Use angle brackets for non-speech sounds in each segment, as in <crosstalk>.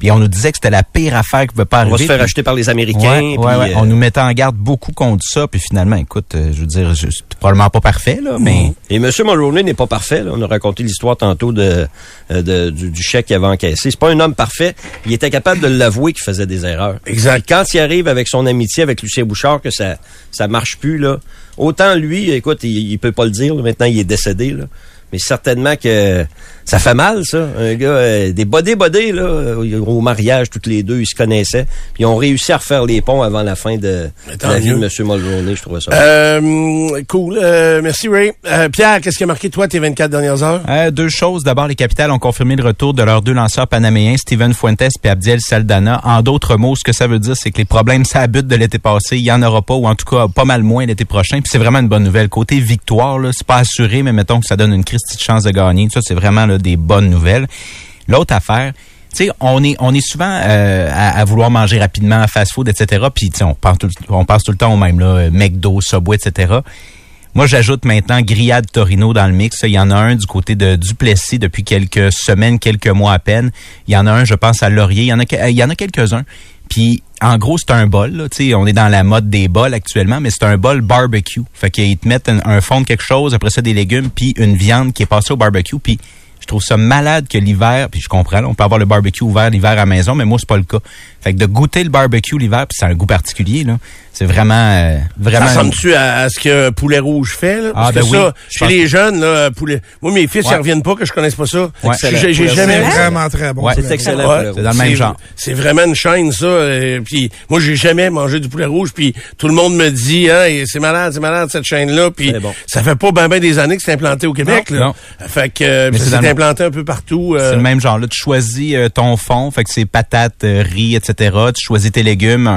Puis on nous disait que c'était la pire affaire qui pouvait pas On arriver. va se faire puis- acheter par les Américains. Ouais, puis, ouais. euh, On nous mettait en garde beaucoup contre ça, puis finalement, écoute, euh, je veux dire, c'est probablement pas parfait, là, mais Et M. Mulroney n'est pas parfait. là. On a raconté l'histoire tantôt de, euh, de- du, du chèque qu'il avait encaissé. C'est pas un homme parfait. Il était capable de l'avouer qu'il faisait des erreurs. Exact. Quand il arrive avec son amitié avec Lucien Bouchard, que ça ça marche plus, là, autant lui, écoute, il, il peut pas le dire. là. maintenant, il est décédé. Là. Mais certainement que ça fait mal, ça. Un gars, euh, des bodés bodés, là, au mariage, toutes les deux, ils se connaissaient. Puis ils ont réussi à refaire les ponts avant la fin de, la vie de. M. Mulroney. Je trouvais ça. Euh, cool. Euh, merci, Ray. Euh, Pierre, qu'est-ce qui a marqué, toi, tes 24 dernières heures? Euh, deux choses. D'abord, les capitales ont confirmé le retour de leurs deux lanceurs panaméens, Steven Fuentes et Abdiel Saldana. En d'autres mots, ce que ça veut dire, c'est que les problèmes s'abutent de l'été passé. Il y en aura pas, ou en tout cas pas mal moins l'été prochain. Puis c'est vraiment une bonne nouvelle. Côté victoire, là, c'est pas assuré, mais mettons que ça donne une Christie de chance de gagner. Ça, c'est vraiment là, des bonnes nouvelles. L'autre affaire, tu sais, on est, souvent euh, à, vouloir manger rapidement, fast-food, etc. Puis, on pense tout, on pense tout le temps au même, là, McDo, Subway, etc. Moi, j'ajoute maintenant grillade Torino dans le mix. Il y en a un du côté de Duplessis depuis quelques semaines, quelques mois à peine. Il y en a un, je pense, à Laurier. Il y en a, quelques-uns. Puis, en gros, c'est un bol. Là. On est dans la mode des bols actuellement, mais c'est un bol barbecue. Fait qu'ils te mettent un, un fond de quelque chose, après ça des légumes, puis une viande qui est passée au barbecue. Puis, je trouve ça malade que l'hiver, puis je comprends, là, on peut avoir le barbecue ouvert l'hiver à la maison, mais moi, c'est pas le cas. Fait que de goûter le barbecue l'hiver, puis c'est un goût particulier, là. C'est vraiment, euh, vraiment... Ça ressemble-tu à, à ce que Poulet Rouge fait? Là? Parce Ah, ben que ça, oui. Je chez les jeunes, là, poulet... moi, mes fils, Ouais. ils reviennent pas que je connaisse pas ça. Ouais. J'ai- jamais... C'est vraiment très bon. Ouais. C'est excellent. Ouais, C'est dans le même genre. C'est vraiment une chaîne, ça. euh, puis moi, j'ai jamais mangé du poulet rouge. Puis tout le monde me dit, hein, c'est malade, c'est malade cette chaîne-là. Puis C'est bon. ça fait pas ben ben des années que c'est implanté au Québec. Non, là. non. Fait que euh, Mais implanté un peu partout. euh, C'est le même genre. Là, tu choisis euh, ton fond, fait que c'est patates, euh, riz, etc. Tu choisis tes légumes,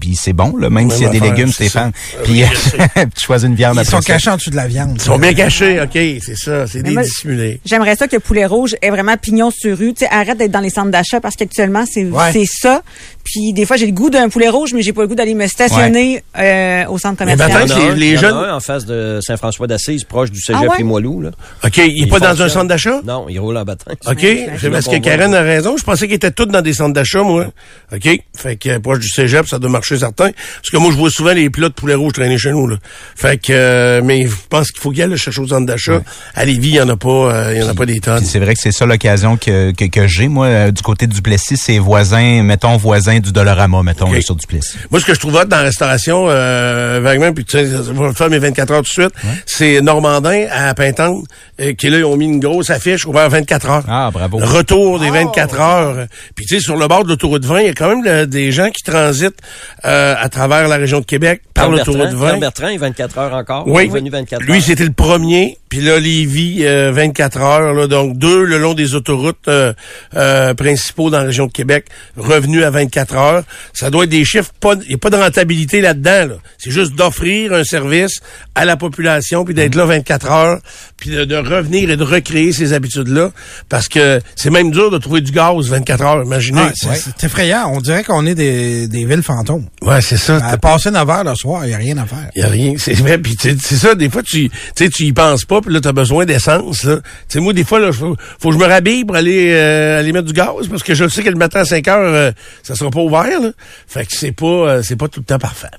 puis c'est bon, là, même s'il y a des légumes, c'est Stéphane. <laughs> Puis euh, <laughs> tu choisis une viande Ils après sont ça. cachés en dessous de la viande. Ils sont bien cachés, OK, c'est ça. C'est Mais des moi- dissimulés. J'aimerais ça que le poulet rouge est vraiment pignon sur rue. Tu sais, arrête d'être dans les centres d'achat parce qu'actuellement, c'est Ouais. ça. Puis des fois, j'ai le goût d'un poulet rouge, mais j'ai pas le goût d'aller me stationner euh, au centre Mais commercial. ben, Il y en a les- jeunes- un en face de Saint-François d'Assise, proche du cégep Ah ouais? Limoilou, là. OK, il est pas dans un centre d'achat? Non, il roule en bâton. OK, c'est parce que. Karen a raison. Je pensais qu'ils étaient tous dans des centres d'achat, moi. OK, fait que euh, proche du cégep, ça doit marcher certain. Parce que moi, je vois souvent les plats de poulet rouge traîner chez nous. Là. Fait que, euh, mais je pense qu'il faut qu'il y ait le chercher au centre d'achat. À Lévis, il y en a pas, euh, il y en a pas des tonnes. C'est vrai que c'est ça l'occasion que, que, que j'ai. Moi, euh, du côté du Duplessis, c'est voisin, mettons voisin du Dollarama, mettons, là, sur Duplessis. Moi, ce que je trouve hot dans la restauration, euh, vaguement, puis tu sais, je vais faire mes 24 heures tout de suite, c'est Normandin à Pintante, euh, qui là, ils ont mis une grosse affiche ouvert 24 heures. Ah, bravo. Retour des 24 heures. Puis tu sais, sur le bord de l'autoroute 20, il y a quand même le- des gens qui transitent euh, à travers la région de Québec par l'autoroute Bertrand, 20. Pierre Bertrand, il est 24 heures encore. Il Oui. est revenu 24 heures. Lui, c'était le premier. Puis là, Lévis, euh, 24 heures. Là, donc, deux le long des autoroutes euh, euh, principaux dans la région de Québec, revenus à 24 heures. Ça doit être des chiffres, pas- il n'y a pas de rentabilité là-dedans. Là. C'est juste d'offrir un service à la population, puis d'être là 24 heures, puis de, de revenir et de recréer ces habitudes-là. Parce que c'est même dur de trouver du gaz 24 heures, imaginez. Ah, c'est effrayant. On dirait qu'on est des, des villes fantômes. ouais, c'est ça. À passer 9 heures le soir, il n'y a rien à faire. Il y a rien, c'est vrai. Puis c'est ça, des fois tu, tu sais, tu y penses pas, puis là t'as besoin d'essence. Tu sais, moi des fois là, faut, faut que je me rhabille pour aller euh, aller mettre du gaz, parce que je sais que le matin à 5 heures, euh, ça sera pas ouvert. Là. Fait que c'est pas, euh, c'est pas tout le temps parfait.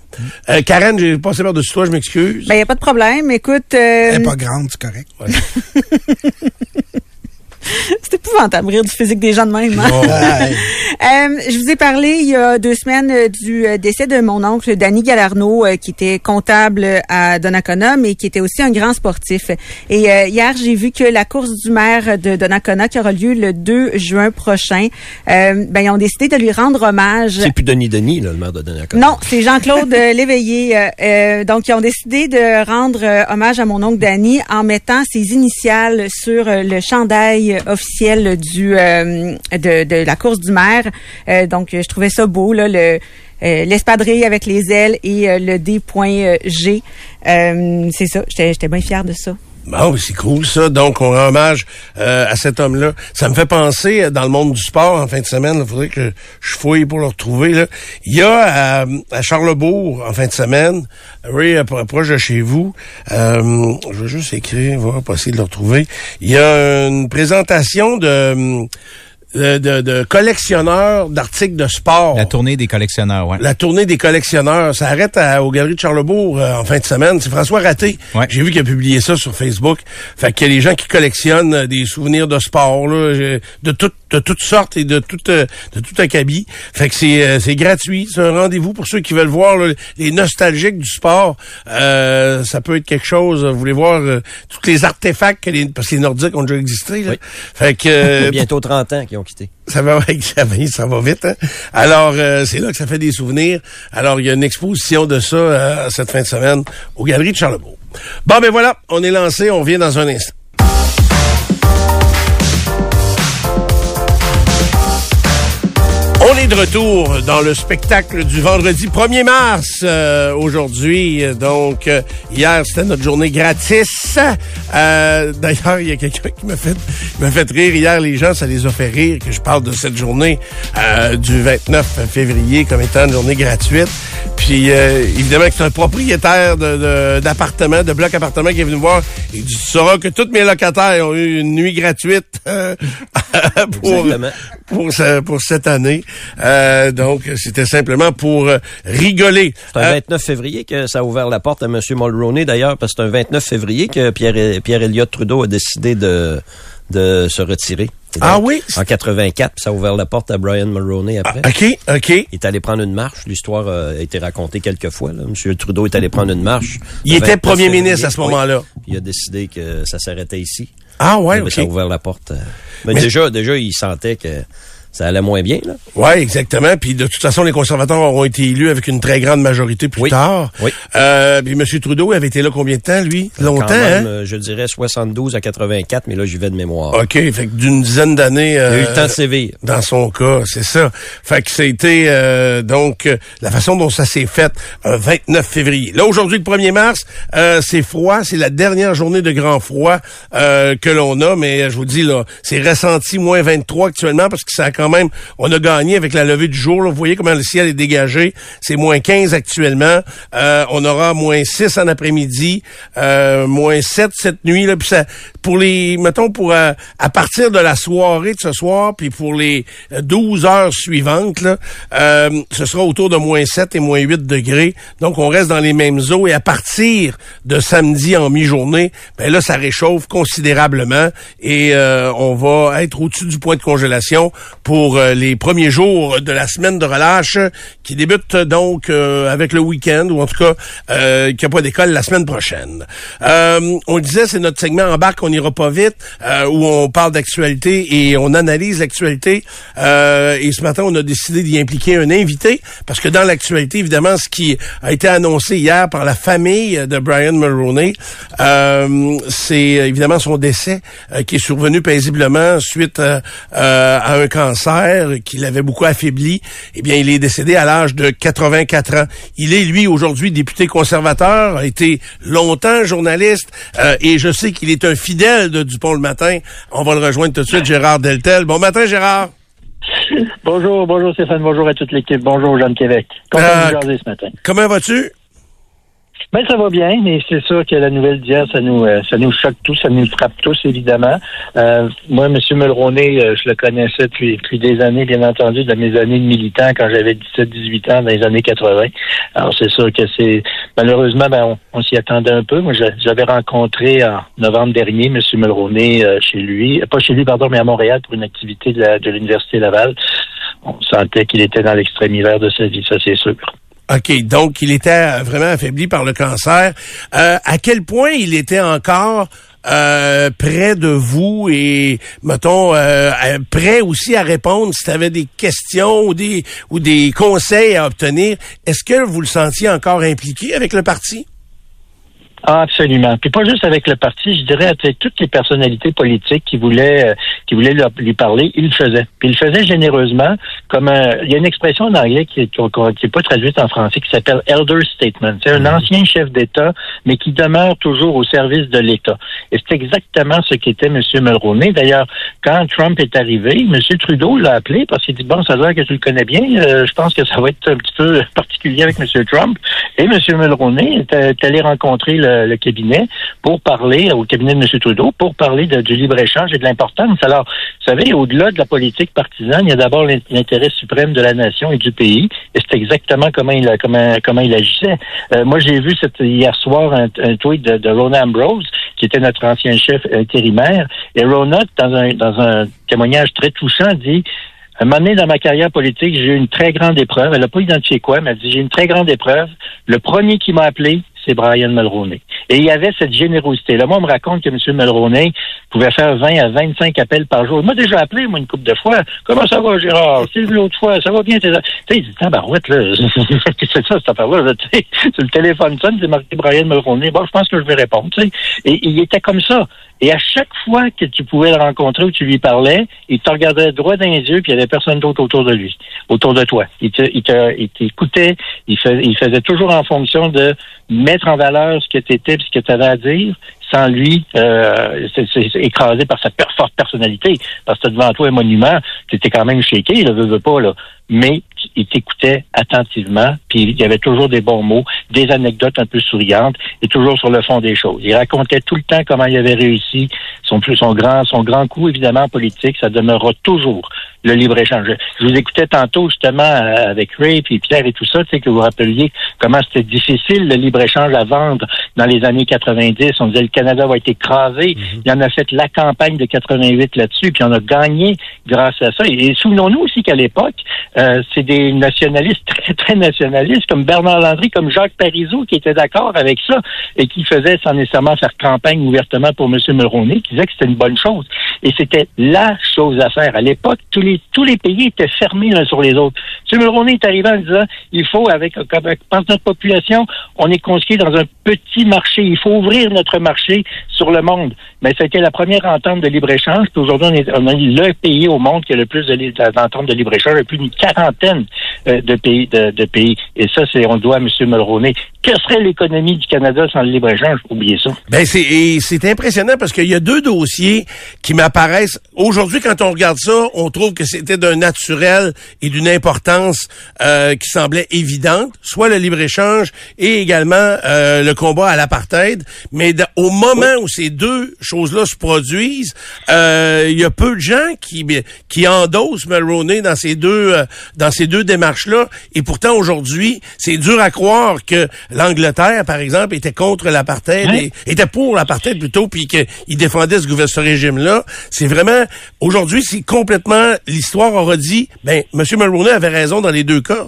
Euh, Karen, j'ai passé par dessus toi, je m'excuse. Ben, y a pas de problème. Écoute, euh, Elle n'est pas grande, c'est correct. <laughs> <laughs> c'est épouvantable rire du physique des gens de même. hein? Ouais. <laughs> Euh, je vous ai parlé il y a deux semaines euh, du euh, décès de mon oncle Danny Galarno, euh, qui était comptable à Donnacona, mais qui était aussi un grand sportif. Et euh, hier, j'ai vu que la course du maire de Donnacona, qui aura lieu le 2 juin prochain, euh, ben, ils ont décidé de lui rendre hommage. C'est plus Denis Denis, là, le maire de Donnacona. Non, c'est Jean-Claude <laughs> Léveillé. Donc, ils ont décidé de rendre hommage à mon oncle Danny en mettant ses initiales sur le chandail point officiel du de, de, la course du maire. donc, je trouvais ça beau, là, le l'espadrille avec les ailes et le D.G. c'est ça, j'étais bien fière de ça. Bon, c'est cool ça. Donc, on rend hommage euh, à cet homme-là. Ça me fait penser, euh, dans le monde du sport, en fin de semaine, il faudrait que je fouille pour le retrouver. Là. Il y a à, Charlebourg, en fin de semaine, oui, proche de chez vous, euh, je vais juste écrire, voir, pas essayer de le retrouver. Il y a une présentation de de, de, de collectionneurs d'articles de sport. La tournée des collectionneurs, ouais. La tournée des collectionneurs. Ça arrête à, aux Galeries de Charlebourg euh, en fin de semaine. C'est François Raté. Ouais. J'ai vu qu'il a publié ça sur Facebook. Fait qu'il y a des gens qui collectionnent euh, des souvenirs de sport, là, de, tout, de toutes sortes et de tout, euh, de tout acabit. Fait que c'est, c'est gratuit. C'est un rendez-vous pour ceux qui veulent voir les nostalgiques du sport. Euh, ça peut être quelque chose. Vous voulez voir tous les artefacts que les, parce que les Nordiques ont déjà existé. Là. Fait que... bientôt 30 ans qui ont quitté. Ça va, <laughs> ça va, ça va vite. Hein? Alors, euh, c'est là que ça fait des souvenirs. Alors, il y a une exposition de ça euh, cette fin de semaine aux Galeries de Charlebourg. Bon, ben voilà, on est lancé, on vient dans un instant. On est de retour dans le spectacle du vendredi 1er mars euh, aujourd'hui. Donc, euh, hier, c'était notre journée gratis. Euh, D'ailleurs, il y a quelqu'un qui m'a fait, fait rire. Hier, les gens, ça les a fait rire que je parle de cette journée euh, du 29 février comme étant une journée gratuite. Puis, évidemment, que c'est un propriétaire d'appartement, de, de, bloc appartement qui est venu me voir. Il dit, que tous mes locataires ont eu une nuit gratuite <laughs> pour, pour, pour cette année. Euh, donc, c'était simplement pour euh, rigoler. C'est un 29 euh, février que ça a ouvert la porte à M. Mulroney, d'ailleurs, parce que c'est un 29 février que Pierre, Pierre Elliott Trudeau a décidé de de se retirer. ah oui? En 84, ça a ouvert la porte à Brian Mulroney après. Ah, OK, OK. Il est allé prendre une marche. L'histoire a été racontée quelques fois. Là. M. Trudeau est allé prendre une marche. Il était premier ministre à ce moment-là. Il a décidé que ça s'arrêtait ici. Ah ouais, OK. Ça a ouvert la porte. Mais, déjà, déjà, il sentait que ça allait moins bien, là. Oui, exactement. Puis de toute façon, les conservateurs auront été élus avec une très grande majorité plus tard. Oui. Euh, puis M. Trudeau avait été là combien de temps, lui? Longtemps, hein? Euh, je dirais 72 à 84, mais là, j'y vais de mémoire. OK, fait que d'une dizaine d'années... Il a eu le temps de sévir. Dans son cas, c'est ça. Fait que c'était euh, donc euh, la façon dont ça s'est fait, 29 février. Là, aujourd'hui, le 1er mars, c'est froid. C'est la dernière journée de grand froid que l'on a, mais je vous dis, là, c'est ressenti moins 23 actuellement parce que ça a même, on a gagné avec la levée du jour. Vous voyez comment le ciel est dégagé. C'est moins 15 actuellement. Euh, on aura moins 6 en après-midi, euh, moins 7 cette nuit. Là, puis ça, pour les, mettons, pour euh, à partir de la soirée de ce soir, puis pour les 12 heures suivantes, là, ce sera autour de moins 7 et moins 8 degrés. Donc, on reste dans les mêmes eaux. Et à partir de samedi en mi-journée, ben là, ça réchauffe considérablement et on va être au-dessus du point de congélation pour euh, les premiers jours de la semaine de relâche qui débute donc euh, avec le week-end ou en tout cas euh, qui a pas d'école la semaine prochaine. on le disait, c'est notre segment en barque, on n'ira pas vite, où on parle d'actualité et on analyse l'actualité. et ce matin, on a décidé d'y impliquer un invité parce que dans l'actualité, évidemment, ce qui a été annoncé hier par la famille de Brian Mulroney, c'est évidemment son décès qui est survenu paisiblement suite à un cancer qui l'avait beaucoup affaibli, eh bien, il est décédé à l'âge de 84 ans. Il est, lui, aujourd'hui député conservateur, a été longtemps journaliste, euh, et je sais qu'il est un fidèle de Dupont le matin. On va le rejoindre tout de suite, Gérard Deltel. Bon matin, Gérard. Bonjour, bonjour Stéphane, bonjour à toute l'équipe, bonjour Jean de Québec. Comment euh, ce matin? Comment vas-tu? Ben ça va bien, mais c'est sûr que la nouvelle d'hier, ça nous euh, ça nous choque tous, ça nous frappe tous évidemment. Euh, moi, M. Mulroney, euh, je le connaissais depuis, depuis des années, bien entendu, de mes années de militant quand j'avais 17-18 ans dans les années 80. Alors c'est sûr que c'est malheureusement, ben on, s'y attendait un peu. Moi, j'avais rencontré en novembre dernier M. Mulroney chez lui, pas chez lui, pardon, mais à Montréal pour une activité de l'Université Laval. On sentait qu'il était dans l'extrême hiver de sa vie, ça c'est sûr. OK, donc il était vraiment affaibli par le cancer. Euh, à quel point il était encore euh, près de vous et, mettons, euh, prêt aussi à répondre si tu avais des questions ou des, ou des conseils à obtenir? Est-ce que vous le sentiez encore impliqué avec le parti? Ah, absolument. Puis pas juste avec le parti, je dirais avec toutes les personnalités politiques qui voulaient euh, qui voulaient lui parler, il le faisait. Puis il le faisait généreusement. Comme un- il y a une expression en anglais qui est, qui est pas traduite en français qui s'appelle elder statement. C'est un ancien chef d'État, mais qui demeure toujours au service de l'État. Et c'est exactement ce qu'était M. Mulroney. D'ailleurs, quand Trump est arrivé, M. Trudeau l'a appelé parce qu'il dit bon, ça a l'air que tu le connais bien. Euh, je pense que ça va être un petit peu particulier avec M. Trump. Et M. Mulroney est, est allé rencontrer le, le cabinet pour parler, au cabinet de M. Trudeau, pour parler de- du libre-échange et de l'importance. Alors, vous savez, au-delà de la politique partisane, il y a d'abord l'in- l'intérêt suprême de la nation et du pays. Et c'est exactement comment il, comment, comment il agissait. Euh, moi, j'ai vu hier soir un, tweet de, de Rona Ambrose, qui était notre ancien chef intérimaire. Et Rona, dans un, dans un témoignage très touchant, dit un moment donné dans ma carrière politique, j'ai eu une très grande épreuve. Elle n'a pas identifié quoi, mais elle dit j'ai une très grande épreuve. Le premier qui m'a appelé, c'est Brian Mulroney. Et il y avait cette générosité-là. Moi, on me raconte que M. Mulroney pouvait faire 20 à 25 appels par jour. Il m'a déjà appelé, moi, une couple de fois. Comment ça va, Gérard? C'est l'autre fois, ça va bien? Tu sais, il dit, tabarouette, là. <laughs> c'est ça, cette affaire-là? là, <laughs> le téléphone sonne, c'est marqué Brian Mulroney. Bon, je pense que je vais répondre. Et il était comme ça. Et à chaque fois que tu pouvais le rencontrer ou tu lui parlais, il te regardait droit dans les yeux, puis il n'y avait personne d'autre autour de lui, autour de toi. Il te, il il t'écoutait, il, fais- il faisait toujours en fonction de mettre en valeur ce que tu étais, ce que tu avais à dire, sans lui euh, écrasé par sa forte personnalité. Parce que devant toi un monument, tu étais quand même shaké, là, veux, veux pas, là. Mais il t'écoutait attentivement, puis il y avait toujours des bons mots, des anecdotes un peu souriantes, et toujours sur le fond des choses. Il racontait tout le temps comment il avait réussi son plus son grand son grand coup évidemment en politique, ça demeurera toujours le libre-échange. Je vous écoutais tantôt justement euh, avec Ray puis Pierre et tout ça, tu sais que vous rappeliez comment c'était difficile le libre-échange à vendre dans les années 90. On disait le Canada va être écrasé. Il en a fait la campagne de 88 là-dessus, puis on a gagné grâce à ça. Et, souvenons-nous aussi qu'à l'époque, euh, c'est des nationalistes <laughs> très, très nationalistes comme Bernard Landry, comme Jacques Parizeau qui étaient d'accord avec ça et qui faisaient sans nécessairement faire campagne ouvertement pour M. Mulroney, qui disait que c'était une bonne chose. Et c'était la chose à faire. À l'époque, tous tous les pays étaient fermés l'un sur les autres. Mulroney est arrivé en disant, il faut, avec, avec avec notre population, on est conscrit dans un petit marché. Il faut ouvrir notre marché sur le monde. Mais c'était la première entente de libre-échange. Aujourd'hui, on est, on le pays au monde qui a le plus d'ententes de libre-échange. Il y a plus d'une quarantaine euh, de pays, de, de pays. Et ça, c'est, on doit à M. Mulroney. Que serait l'économie du Canada sans le libre-échange? Oubliez ça. Ben c'est c'est impressionnant parce qu'il y a deux dossiers qui m'apparaissent aujourd'hui quand on regarde ça, on trouve que c'était d'un naturel et d'une importance euh, qui semblait évidente, soit le libre échange et également euh, le combat à l'apartheid. Mais de- au moment où ces deux choses-là se produisent, euh, il y a peu de gens qui qui endossent Mulroney dans ces deux euh, dans ces deux démarches-là. Et pourtant aujourd'hui, c'est dur à croire que l'Angleterre, par exemple, était contre l'apartheid, et- était pour l'apartheid plutôt, puis qu'il défendait ce, ce régime-là. C'est vraiment aujourd'hui, c'est complètement l'histoire aura dit, ben, M. Mulroney avait raison dans les deux cas.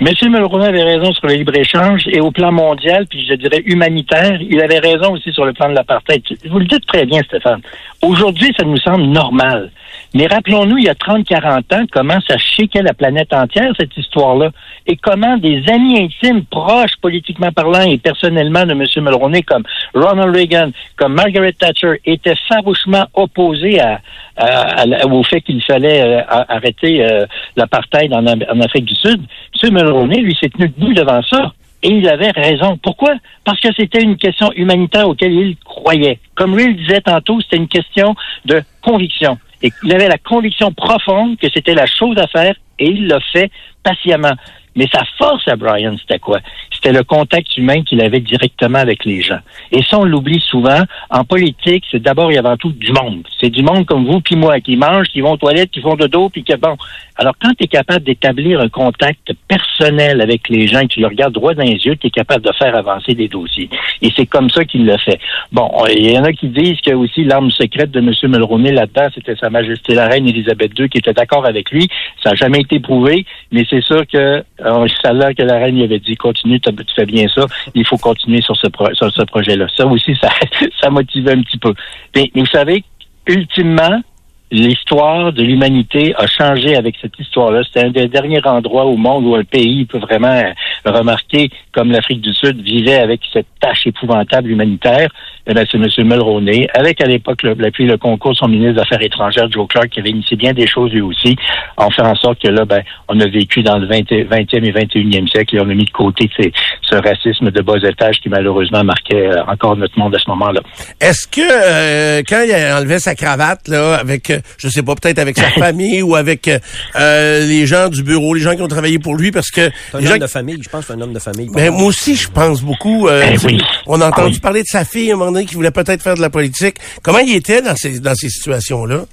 M. Mulroney avait raison sur le libre-échange et au plan mondial, puis je dirais humanitaire, il avait raison aussi sur le plan de l'apartheid. Vous le dites très bien, Stéphane. Aujourd'hui, ça nous semble normal. Mais rappelons-nous, il y a 30-40 ans, comment ça chiquait la planète entière, cette histoire-là, et comment des amis intimes, proches politiquement parlant et personnellement de M. Mulroney, comme Ronald Reagan, comme Margaret Thatcher, étaient farouchement opposés à, à- au fait qu'il fallait euh, arrêter euh, l'apartheid en, en Afrique du Sud. M. Mulroney, lui, s'est tenu debout devant ça. Et il avait raison. Pourquoi? Parce que c'était une question humanitaire auquel il croyait. Comme lui le disait tantôt, c'était une question de conviction. Et il avait la conviction profonde que c'était la chose à faire et il l'a fait patiemment. Mais sa force à Brian, c'était quoi? C'était le contact humain qu'il avait directement avec les gens. Et ça, on l'oublie souvent. En politique, c'est d'abord et avant tout du monde. C'est du monde comme vous puis moi, qui mangent, qui vont aux toilettes, qui font de dos, puis que bon. Alors, quand tu es capable d'établir un contact personnel avec les gens et que tu le regardes droit dans les yeux, tu es capable de faire avancer des dossiers. Et c'est comme ça qu'il le fait. Bon, il y en a qui disent que aussi l'arme secrète de M. Mulroney là-dedans, c'était Sa Majesté la Reine Élisabeth II qui était d'accord avec lui. Ça n'a jamais été prouvé, mais c'est sûr que euh, ça l'air que la Reine avait dit continue, tu fais bien ça, il faut continuer sur ce, projet-là. Ça aussi, <laughs> ça, motivait un petit peu. Mais, mais vous savez, ultimement, l'histoire de l'humanité a changé avec cette histoire-là. C'était un des derniers endroits au monde où un pays peut vraiment remarqué comme l'Afrique du Sud vivait avec cette tâche épouvantable humanitaire, eh bien, c'est M. Mulroney, avec à l'époque l'appui le concours son ministre des Affaires étrangères, Joe Clark, qui avait initié bien des choses lui aussi, en faisant en sorte que là, ben, on a vécu dans le 20, 20e et 21e siècle et on a mis de côté ce racisme de bas étage qui malheureusement marquait euh, encore notre monde à ce moment-là. Est-ce que euh, quand il a enlevé sa cravate là, avec, euh, je sais pas, peut-être avec sa <laughs> famille ou avec les gens du bureau, les gens qui ont travaillé pour lui, parce que un les homme de famille, je pense, que c'est un homme de famille. Ben, moi aussi, je pense beaucoup. Ben oui. On a entendu parler de sa fille à un moment donné qui voulait peut-être faire de la politique. Comment il était dans ces dans ces situations-là?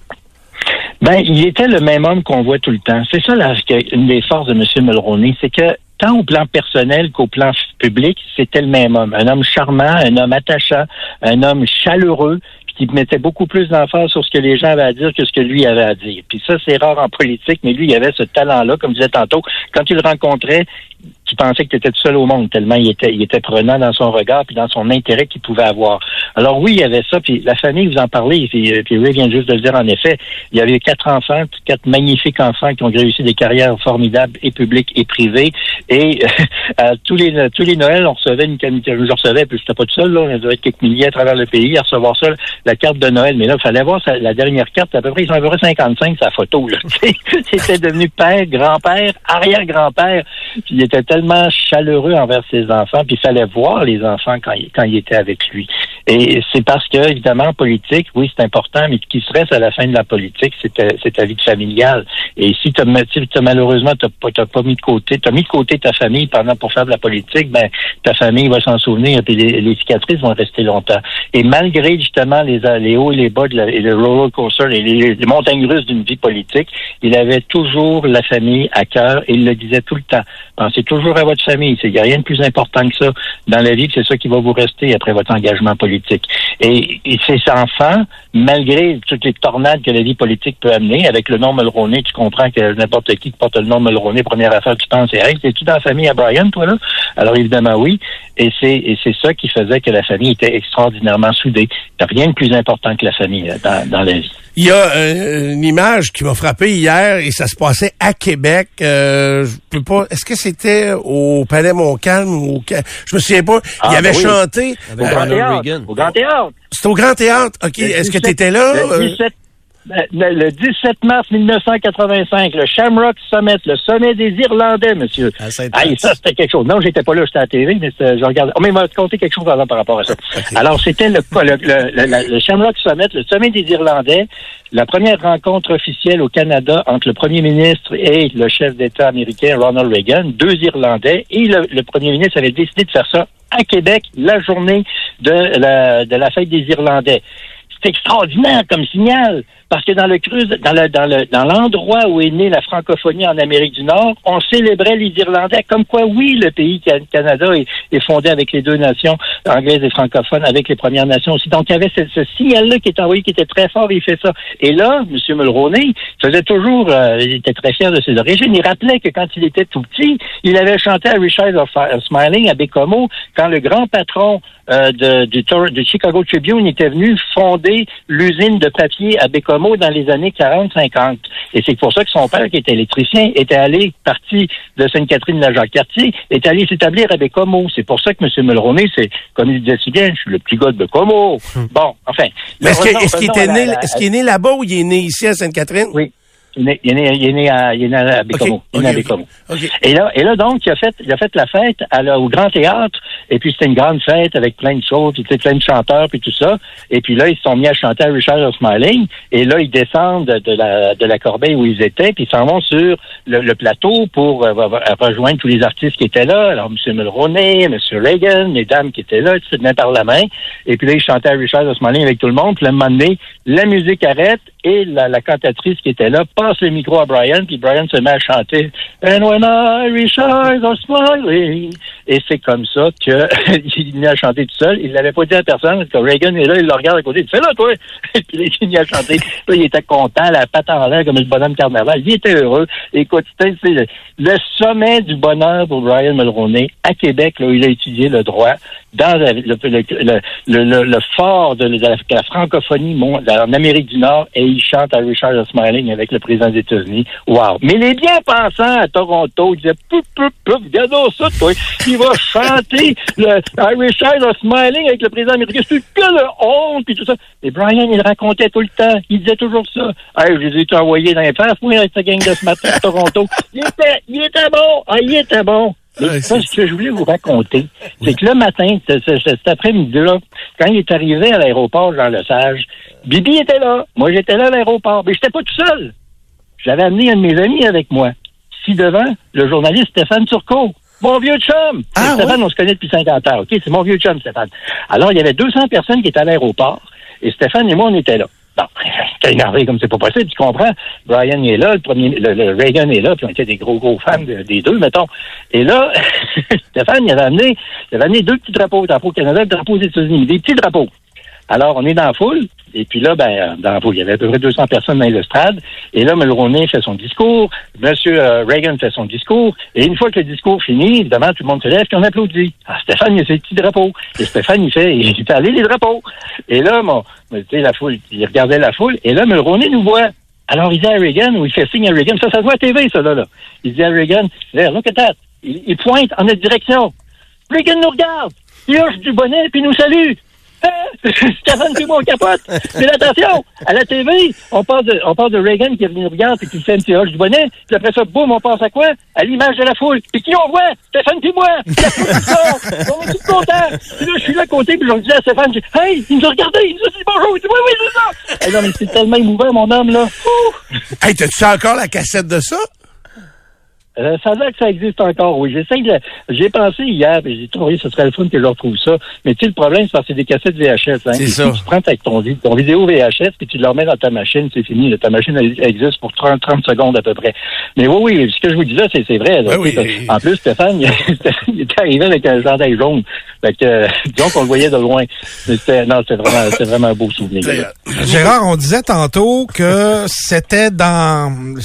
Ben, il était le même homme qu'on voit tout le temps. C'est ça là, une des forces de M. Mulroney, c'est que tant au plan personnel qu'au plan public, c'était le même homme. Un homme charmant, un homme attachant, un homme chaleureux, qui mettait beaucoup plus d'emphase sur ce que les gens avaient à dire que ce que lui avait à dire. Puis ça, c'est rare en politique, mais lui, il avait ce talent-là, comme je disais tantôt. Quand il le rencontrait, qui pensait que tu étais tout seul au monde, tellement il était, il était prenant dans son regard puis dans son intérêt qu'il pouvait avoir. Alors oui, il y avait ça, puis la famille, vous en parlez, puis, euh, puis Ray vient juste de le dire en effet, il y avait quatre enfants, quatre magnifiques enfants qui ont réussi des carrières formidables et publiques et privées, et euh, <laughs> tous les tous les Noëls, on recevait une je recevais, puis j'étais pas tout seul, là, on devait être quelques milliers à travers le pays à recevoir ça, la carte de Noël, mais là, il fallait voir la dernière carte, à peu près, ils sont à peu près 55, sa photo. <laughs> C'était devenu père, grand-père, arrière-grand-père, puis il était tellement chaleureux envers ses enfants, puis il fallait voir les enfants quand il, quand il était avec lui. Et c'est parce que, évidemment, en politique, oui, c'est important, mais qui se reste à la fin de la politique, c'est ta, vie familiale. Et si tu malheureusement, tu n'as pas mis de côté, tu as mis de côté ta famille pendant pour faire de la politique, ben ta famille va s'en souvenir et les, cicatrices vont rester longtemps. Et malgré justement les, les hauts et les bas de la, et le roller coaster et les, les montagnes russes d'une vie politique, il avait toujours la famille à cœur et il le disait tout le temps. Pensez toujours à votre famille. Il n'y a rien de plus important que ça dans la vie, c'est ça qui va vous rester après votre engagement politique. Et, et ces enfants, malgré toutes les tornades que la vie politique peut amener, avec le nom Mulroney, tu comprends que n'importe qui qui porte le nom Mulroney, première affaire, tu penses, hey, es-tu dans la famille à Brian, toi, là? Alors, évidemment, oui. Et c'est, et c'est ça qui faisait que la famille était extraordinairement soudée. Rien de plus important que la famille euh, dans, dans la vie. Il y a euh, une image qui m'a frappé hier et ça se passait à Québec. Euh, je peux pas. Est-ce que c'était au Palais Montcalm ou au... Je me souviens pas. il ah, avait ben chanté. Au Grand Théâtre. Au Grand Théâtre. C'était au Grand Théâtre. Ok. Est-ce que tu étais là? Le 17, ben, le 17 mars 1985, le Shamrock Summit, le sommet des Irlandais, monsieur. Ah, ça, c'était quelque chose. Non, j'étais pas là, j'étais à la TV, mais je regardais. Oh, mais il m'a conté quelque chose avant par rapport à ça. <laughs> Alors, c'était le, le, le, Shamrock Summit, le sommet des Irlandais, la première rencontre officielle au Canada entre le premier ministre et le chef d'État américain Ronald Reagan, deux Irlandais, et le, premier ministre avait décidé de faire ça à Québec, la journée de la, de la fête des Irlandais. C'est extraordinaire comme signal. Parce que dans le cruise, dans le, dans le, dans l'endroit où est née la francophonie en Amérique du Nord, on célébrait les Irlandais. Comme quoi, oui, le pays Canada est, fondé avec les deux nations, anglaises et francophones, avec les Premières Nations aussi. Donc, il y avait ce, ce signal-là qui est envoyé, qui était très fort, il fait ça. Et là, M. Mulroney faisait toujours, euh, il était très fier de ses origines. Il rappelait que quand il était tout petit, il avait chanté à Richard of, Smiling à Bécomo, quand le grand patron euh, de, du, du Chicago Tribune était venu fonder l'usine de papier à Bécomo dans les années 40-50. Et c'est pour ça que son père, qui était électricien, était allé, parti de Sainte-Catherine-la-Jacques-Cartier, est allé s'établir à Bécomo. C'est pour ça que M. Mulroney, c'est, comme il disait si bien, je suis le petit gars de Bécomo. Hmm. Bon, enfin. est-ce, qu'il est né là-bas ou il est né ici à Sainte-Catherine? Oui. Il est, né, il est né à, il est né à Bécomo. il est né à Bécomo. Et là, et là, donc, il a fait, il a fait la fête à la, au Grand Théâtre. Et puis, c'était une grande fête avec plein de choses, puis plein de chanteurs, puis tout ça. Et puis là, ils se sont mis à chanter à Richard Smiling. Et là, ils descendent de la, de la corbeille où ils étaient, puis ils s'en vont sur le, plateau pour euh, rejoindre tous les artistes qui étaient là. Alors, M. Mulroney, M. Reagan, les dames qui étaient là, tu se par la main. Et puis là, ils chantaient à Richard of Smiling avec tout le monde. Puis là, un moment donné, la musique arrête et la, la cantatrice qui était là passe le à Brian, puis Brian se met à chanter And when Irish eyes are smiling, Et c'est comme ça qu'il <laughs> venait à chanter tout seul. Il l'avait pas dit à personne. Quand Reagan est là, il le regarde à côté. Il fait là, toi! <laughs> Puis il finit à chanter. Là, il était content, la patte en l'air comme le bonhomme carnaval. Il était heureux. Écoute, c'était le, sommet du bonheur pour Brian Mulroney. À Québec, où il a étudié le droit, dans le, le, le, le, le fort de, la, de la francophonie en Amérique du Nord, et il chante à Richard Smiling avec le président des États-Unis. Wow! Mais les bien-pensants à Toronto, disaient, pouf, pouf, pouf, regarde ça, toi. Il va <laughs> chanter le Irish Eyes of Smiling avec le président américain. C'est que le honte, puis tout ça. Et Brian, il racontait tout le temps. Il disait toujours ça. Hey, je les ai envoyés dans les fers, moi, avec cette gang de ce matin à Toronto. Il était, il était bon. Ah, il était bon. Ouais, ça, ce que je voulais vous raconter, c'est que le matin, ce- ce- cet après-midi-là, quand il est arrivé à l'aéroport Jean Lesage, Bibi était là. Moi, j'étais là à l'aéroport. Mais j'étais pas tout seul. J'avais amené un de mes amis avec moi. Ici devant, le journaliste Stéphane Turcot. Mon vieux chum! Ah, Stéphane, on se connaît depuis 50 ans, OK? C'est mon vieux chum, Stéphane. Alors, il y avait 200 personnes qui étaient à l'aéroport, et Stéphane et moi, on était là. Bon, <laughs> j'étais énervé comme c'est pas possible, tu comprends? Brian est là, le premier, le, Reagan est là, puis on était des gros, gros fans de- des deux, mettons. Et là, <laughs> Stéphane, il avait amené, il avait amené deux petits drapeaux, drapeau Canada, le drapeau des États-Unis, des petits drapeaux. Alors, on est dans la foule, et puis là, ben, dans il y avait à peu près 200 personnes dans l'estrade, et là, Mulroney fait son discours, M. Reagan fait son discours, et une fois que le discours finit, évidemment, tout le monde se lève, puis on applaudit. Ah, Stéphane, il a ses petits drapeaux. Et Stéphane, il fait, il fait aller les drapeaux. Et là, mon, la foule, il regardait la foule, et là, Mulroney nous voit. Alors, il dit à Reagan, ou il fait signe à Reagan, ça, ça se voit à TV, ça, là, là. Il dit à Reagan, There, look at that. Il, pointe en notre direction. Reagan nous regarde. Il hoche du bonnet, puis nous salue. <laughs> Stéphane, moi, on capote. Mais attention, à la TV, on passe de, on passe de Reagan qui est venu regarder et qui fait un petit hoche du bonnet. Puis après ça, boum, on passe à quoi? À l'image de la foule. Puis qui on voit? Stéphane puis moi. On est tous contents. Puis là, je suis là à côté, puis je dis à Stéphane, je dis, hey, il nous a regardé, il nous a dit bonjour. Il dit, oui, oui, c'est ça. Eh non, mais c'est tellement émouvant, mon homme, là. Hey, t'as-tu encore la cassette de ça? Euh, ça a l'air que ça existe encore, oui. J'essaie de... J'ai pensé hier, et j'ai trouvé ce serait le fun que je retrouve ça. Mais tu sais, le problème, c'est parce que c'est des cassettes VHS. Hein. C'est ça. Tu prends avec ton, ton vidéo VHS, puis tu le remets dans ta machine, c'est fini. là. Ta machine elle, existe pour 30, 30 secondes à peu près. Mais oui, oui, ce que je vous dis là, c'est c'est vrai. là. Oui, sais, oui. En plus, Stéphane, <laughs> il, était arrivé avec un gendarme jaune. Fait que, euh, disons qu'on le voyait de loin. Mais c'était- non, c'était vraiment, c'était vraiment un beau souvenir. Gérard, on disait tantôt que c'était dans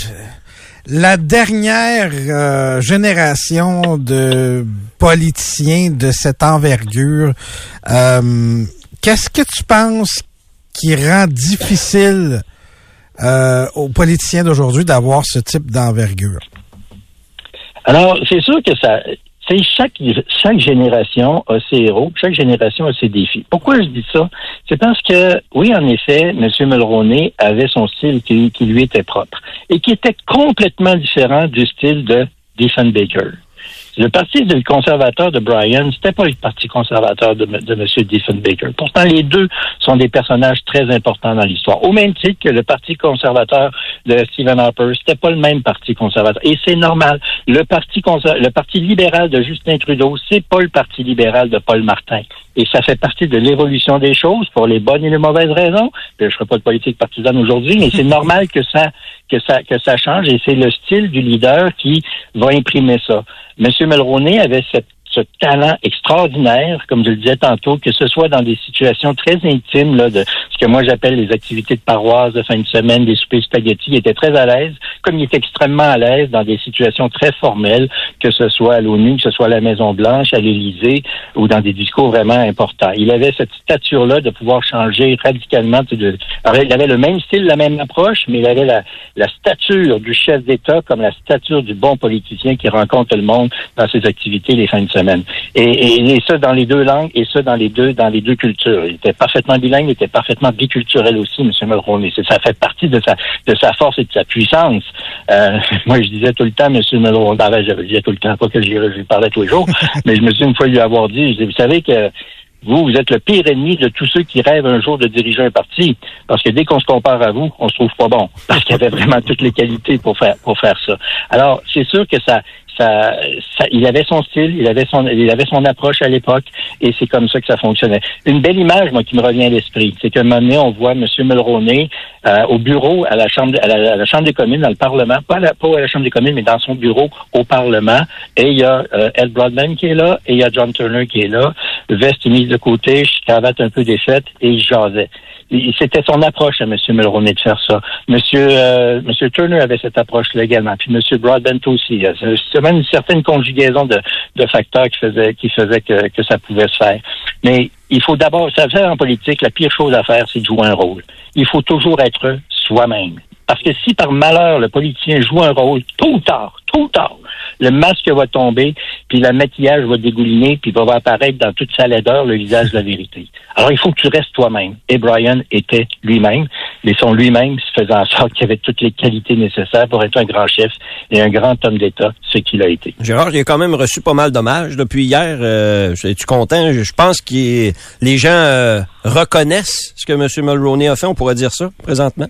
la dernière euh, génération de politiciens de cette envergure. Euh, Qu'est-ce que tu penses qui rend difficile euh, aux politiciens d'aujourd'hui d'avoir ce type d'envergure? Alors, c'est sûr que ça. Chaque, chaque génération a ses héros, chaque génération a ses défis. Pourquoi je dis ça? C'est parce que, oui, en effet, M. Mulroney avait son style qui, qui lui était propre et qui était complètement différent du style de Diefenbaker. Le parti conservateur de Brian, c'était pas le parti conservateur de, de M. Diefenbaker. Pourtant, les deux sont des personnages très importants dans l'histoire. Au même titre que le parti conservateur de Stephen Harper, c'était pas le même parti conservateur. Et c'est normal. Le parti le parti libéral de Justin Trudeau, c'est pas le parti libéral de Paul Martin. Et ça fait partie de l'évolution des choses pour les bonnes et les mauvaises raisons. Je ferai pas de politique partisane aujourd'hui, mais c'est <laughs> normal que ça, que ça, que ça change et c'est le style du leader qui va imprimer ça. Monsieur Mulroney avait cette ce talent extraordinaire, comme je le disais tantôt, que ce soit dans des situations très intimes, là, de ce que moi j'appelle les activités de paroisse de fin de semaine, des soupers spaghettis, il était très à l'aise, comme il est extrêmement à l'aise dans des situations très formelles, que ce soit à l'ONU, que ce soit à la Maison-Blanche, à l'Élysée, ou dans des discours vraiment importants. Il avait cette stature-là de pouvoir changer radicalement. Alors, il avait le même style, la même approche, mais il avait la, la stature du chef d'État comme la stature du bon politicien qui rencontre le monde dans ses activités les fins de semaine. Et, et, et ça dans les deux langues et ça dans les deux dans les deux cultures. Il était parfaitement bilingue, il était parfaitement biculturel aussi, M. Mulroney. Ça fait partie de sa de sa force et de sa puissance. Euh, <laughs> moi, je disais tout le temps, M. Mulroney, ben, je disais tout le temps, pas que je lui parlais tous les jours, <laughs> mais je me suis une fois lui avoir dit, je dis, vous savez que vous, vous êtes le pire ennemi de tous ceux qui rêvent un jour de diriger un parti. Parce que dès qu'on se compare à vous, on se trouve pas bon. Parce qu'il avait vraiment toutes les qualités pour faire, pour faire ça. Alors, c'est sûr que ça, il avait son style, il avait son, il avait son approche à l'époque, et c'est comme ça que ça fonctionnait. Une belle image, moi, qui me revient à l'esprit, c'est qu'à un moment donné, on voit M. Mulroney euh, au bureau à la chambre, à la, à la, chambre des communes, dans le Parlement, pas à, la, pas à la chambre des communes, mais dans son bureau au Parlement, et il y a euh, Ed Broadman qui est là, et il y a John Turner qui est là, veste mise de côté, cravate un peu défaite, et il jasait c'était son approche à M. Mulroney de faire ça. Monsieur, euh, Turner avait cette approche-là également. Puis M. Broadbent aussi. C'est même une certaine conjugaison de, de facteurs qui faisait, qui faisait que, que ça pouvait se faire. Mais il faut d'abord, ça fait en politique, la pire chose à faire, c'est de jouer un rôle. Il faut toujours être soi-même. Parce que si par malheur le politicien joue un rôle, tôt ou tard, tôt ou tard, le masque va tomber, puis le maquillage va dégouliner, puis va apparaître dans toute sa laideur le visage de la vérité. Alors il faut que tu restes toi-même. Et Brian était lui-même, mais son lui-même faisant en sorte qu'il avait toutes les qualités nécessaires pour être un grand chef et un grand homme d'État, ce qu'il a été. Gérard, il a quand même reçu pas mal d'hommages depuis hier. Euh, Es-tu content? Je pense que les gens euh, reconnaissent ce que M. Mulroney a fait, on pourrait dire ça, présentement.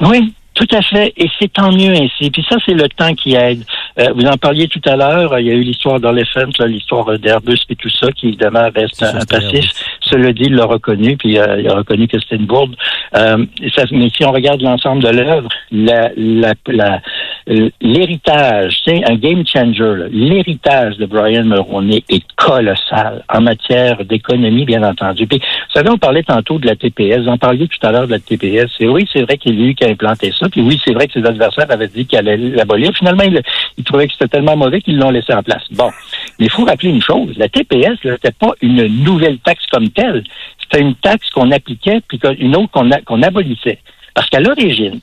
Oui, tout à fait, et c'est tant mieux ainsi. Puis ça, c'est le temps qui aide. Euh, vous en parliez tout à l'heure, il y a eu l'histoire d'Elephant, l'histoire d'Airbus et tout ça, qui évidemment reste un, passif. Cela dit, il l'a reconnu, puis euh, il a reconnu que c'était une bourde. Euh, ça, mais si on regarde l'ensemble de l'œuvre, la, la, la, l'héritage, c'est un game changer. L'héritage de Brian Mulroney est colossal en matière d'économie, bien entendu. Puis, vous savez, on parlait tantôt de la TPS. Vous en parliez tout à l'heure de la TPS. Et oui, c'est vrai qu'il a eu qui a implanté ça. Puis oui, c'est vrai que ses adversaires avaient dit qu'il allait l'abolir. Finalement, il, trouvait que c'était tellement mauvais qu'ils l'ont laissé en place. Bon. Mais il faut rappeler une chose. La TPS, c'était pas une nouvelle taxe comme telle. C'était une taxe qu'on appliquait puis une autre qu'on abolissait. Parce qu'à l'origine,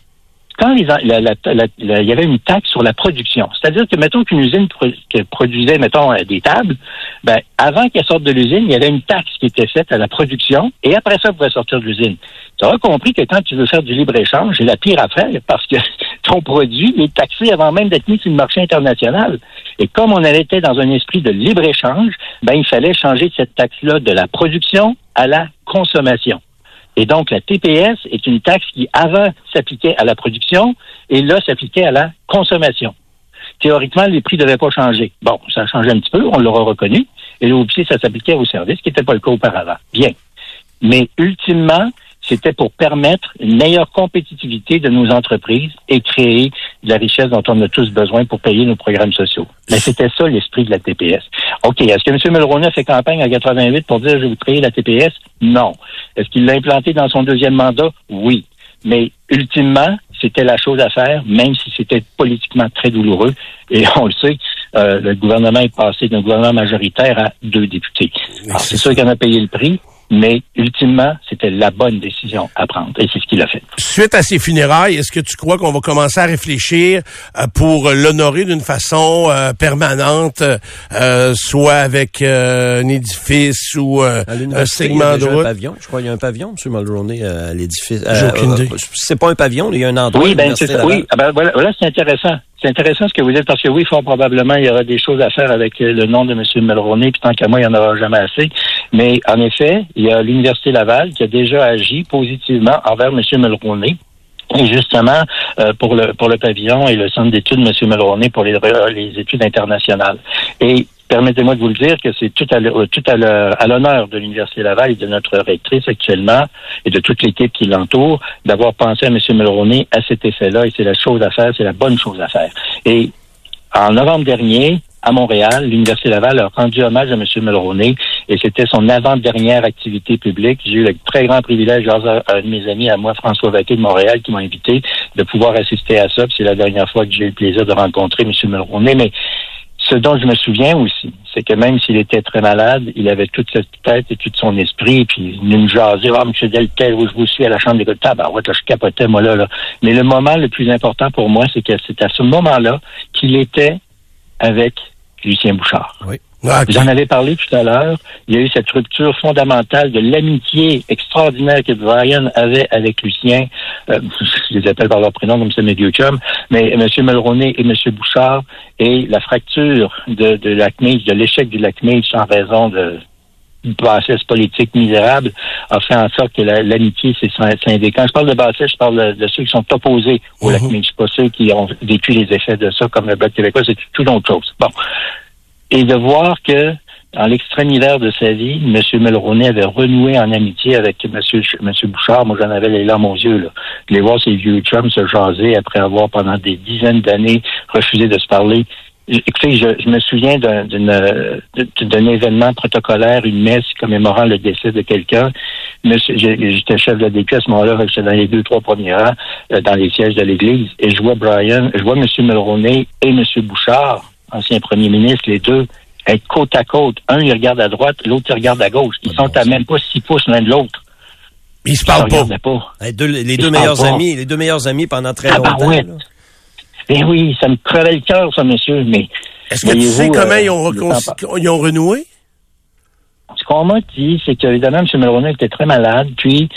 quand il y avait une taxe sur la production, c'est-à-dire que, mettons qu'une usine produisait, mettons, euh, des tables, ben, avant qu'elle sorte de l'usine, il y avait une taxe qui était faite à la production, et après ça, elle pouvait sortir de l'usine. Tu auras compris que quand tu veux faire du libre-échange, c'est la pire affaire, parce que <laughs> ton produit est taxé avant même d'être mis sur le marché international. Et comme on était dans un esprit de libre-échange, ben, il fallait changer cette taxe-là de la production à la consommation. Et donc, la TPS est une taxe qui, avant, s'appliquait à la production et là, s'appliquait à la consommation. Théoriquement, les prix ne devaient pas changer. Bon, ça a changé un petit peu, on l'aura reconnu. Et là aussi, ça s'appliquait aux services, qui n'était pas le cas auparavant. Bien. Mais ultimement, c'était pour permettre une meilleure compétitivité de nos entreprises et créer de la richesse dont on a tous besoin pour payer nos programmes sociaux. Mais c'était ça l'esprit de la TPS. OK, est-ce que M. Mulroney a fait campagne en 88 pour dire je vais vous créer la TPS? Non. Est-ce qu'il l'a implanté dans son deuxième mandat? Oui. Mais ultimement, c'était la chose à faire, même si c'était politiquement très douloureux. Et on le sait, euh, le gouvernement est passé d'un gouvernement majoritaire à deux députés. Alors, c'est sûr qu'il en a payé le prix, mais ultimement, c'était la bonne décision à prendre et c'est ce qu'il a fait. Suite à ces funérailles, est-ce que tu crois qu'on va commencer à réfléchir euh, pour l'honorer d'une façon euh, permanente, euh, soit avec un édifice ou un segment de route? Un pavillon. Je crois qu'il y a un pavillon, M. Mulroney, à l'édifice. c'est pas un pavillon, il y a un endroit. Oui, ben, c'est ça. Oui, ah ben, voilà, voilà c'est intéressant. C'est intéressant ce que vous dites parce que oui, fort probablement, il y aura des choses à faire avec le nom de M. Mulroney, puis tant qu'à moi, il n'y en aura jamais assez. Mais en effet, il y a l'Université Laval qui a déjà agi positivement envers M. Mulroney. Et justement, euh, pour le pour le pavillon et le centre d'études M. Mulroney pour les, les études internationales. Et permettez-moi de vous le dire que c'est tout à tout à l'honneur de l'Université Laval et de notre rectrice actuellement et de toute l'équipe qui l'entoure d'avoir pensé à M. Mulroney à cet effet-là et c'est la chose à faire, c'est la bonne chose à faire. Et en novembre dernier, à Montréal, l'Université Laval a rendu hommage à M. Mulroney et c'était son avant-dernière activité publique. J'ai eu le très grand privilège, grâce à un de mes amis, à moi, François Vaquet de Montréal, qui m'a invité de pouvoir assister à ça. C'est la dernière fois que j'ai eu le plaisir de rencontrer M. Mulroney. Mais ce dont je me souviens aussi, c'est que même s'il était très malade, il avait toute cette tête et tout son esprit, puis il nous jasait, ah, M. Deltel, où je vous suis à la chambre des Ah, ben, ouais, là, je capotais, moi, là, là. Mais le moment le plus important pour moi, c'est que c'est à ce moment-là qu'il était avec Lucien Bouchard. Oui. Ah, Vous en avez parlé tout à l'heure. Il y a eu cette rupture fondamentale de l'amitié extraordinaire que Brian avait avec Lucien. Euh, <laughs> je les appelle par leur prénom comme c'est mes vieux Mais M. Mulroney et M. Bouchard et la fracture de, de de l'échec du Lac en raison de bassesse politique misérable a fait en sorte que la- l'amitié s'est scindée. Quand je parle de bassesse, je parle de, de ceux qui sont opposés au lac Meach, pas ceux qui ont vécu les effets de ça, comme le Bloc québécois, c'est tout autre chose. Bon. Et de voir que, en l'extrême hiver de sa vie, M. Mulroney avait renoué en amitié avec M. Monsieur Bouchard. Moi, j'en avais les larmes aux yeux, là. De les voir ces vieux chums se jaser après avoir, pendant des dizaines d'années, refusé de se parler. Écoutez, je, je me souviens euh, d'un événement protocolaire, une messe commémorant le décès de quelqu'un. J'étais chef de DQ à ce moment-là, j'étais dans les deux, trois premiers rangs, euh, dans les sièges de l'Église, et je vois Brian, je vois M. Mulroney et M. Bouchard, ancien premier ministre, les deux, être côte à côte. Un, il regarde à droite, l'autre, il regarde à gauche. Ils sont à même pas six pouces l'un de l'autre. Ils se Ils parlent se pas. deux- les Ils deux se meilleurs pas. amis, les deux meilleurs amis pendant très Ah, longtemps. barouette. là. Eh oui, ça me crevait le cœur, ça, monsieur, mais Est-ce que tu sais comment euh, ils, ont ils renoué? Ce qu'on m'a dit, c'est qu'évidemment, M. Mulroney était très malade. Puis,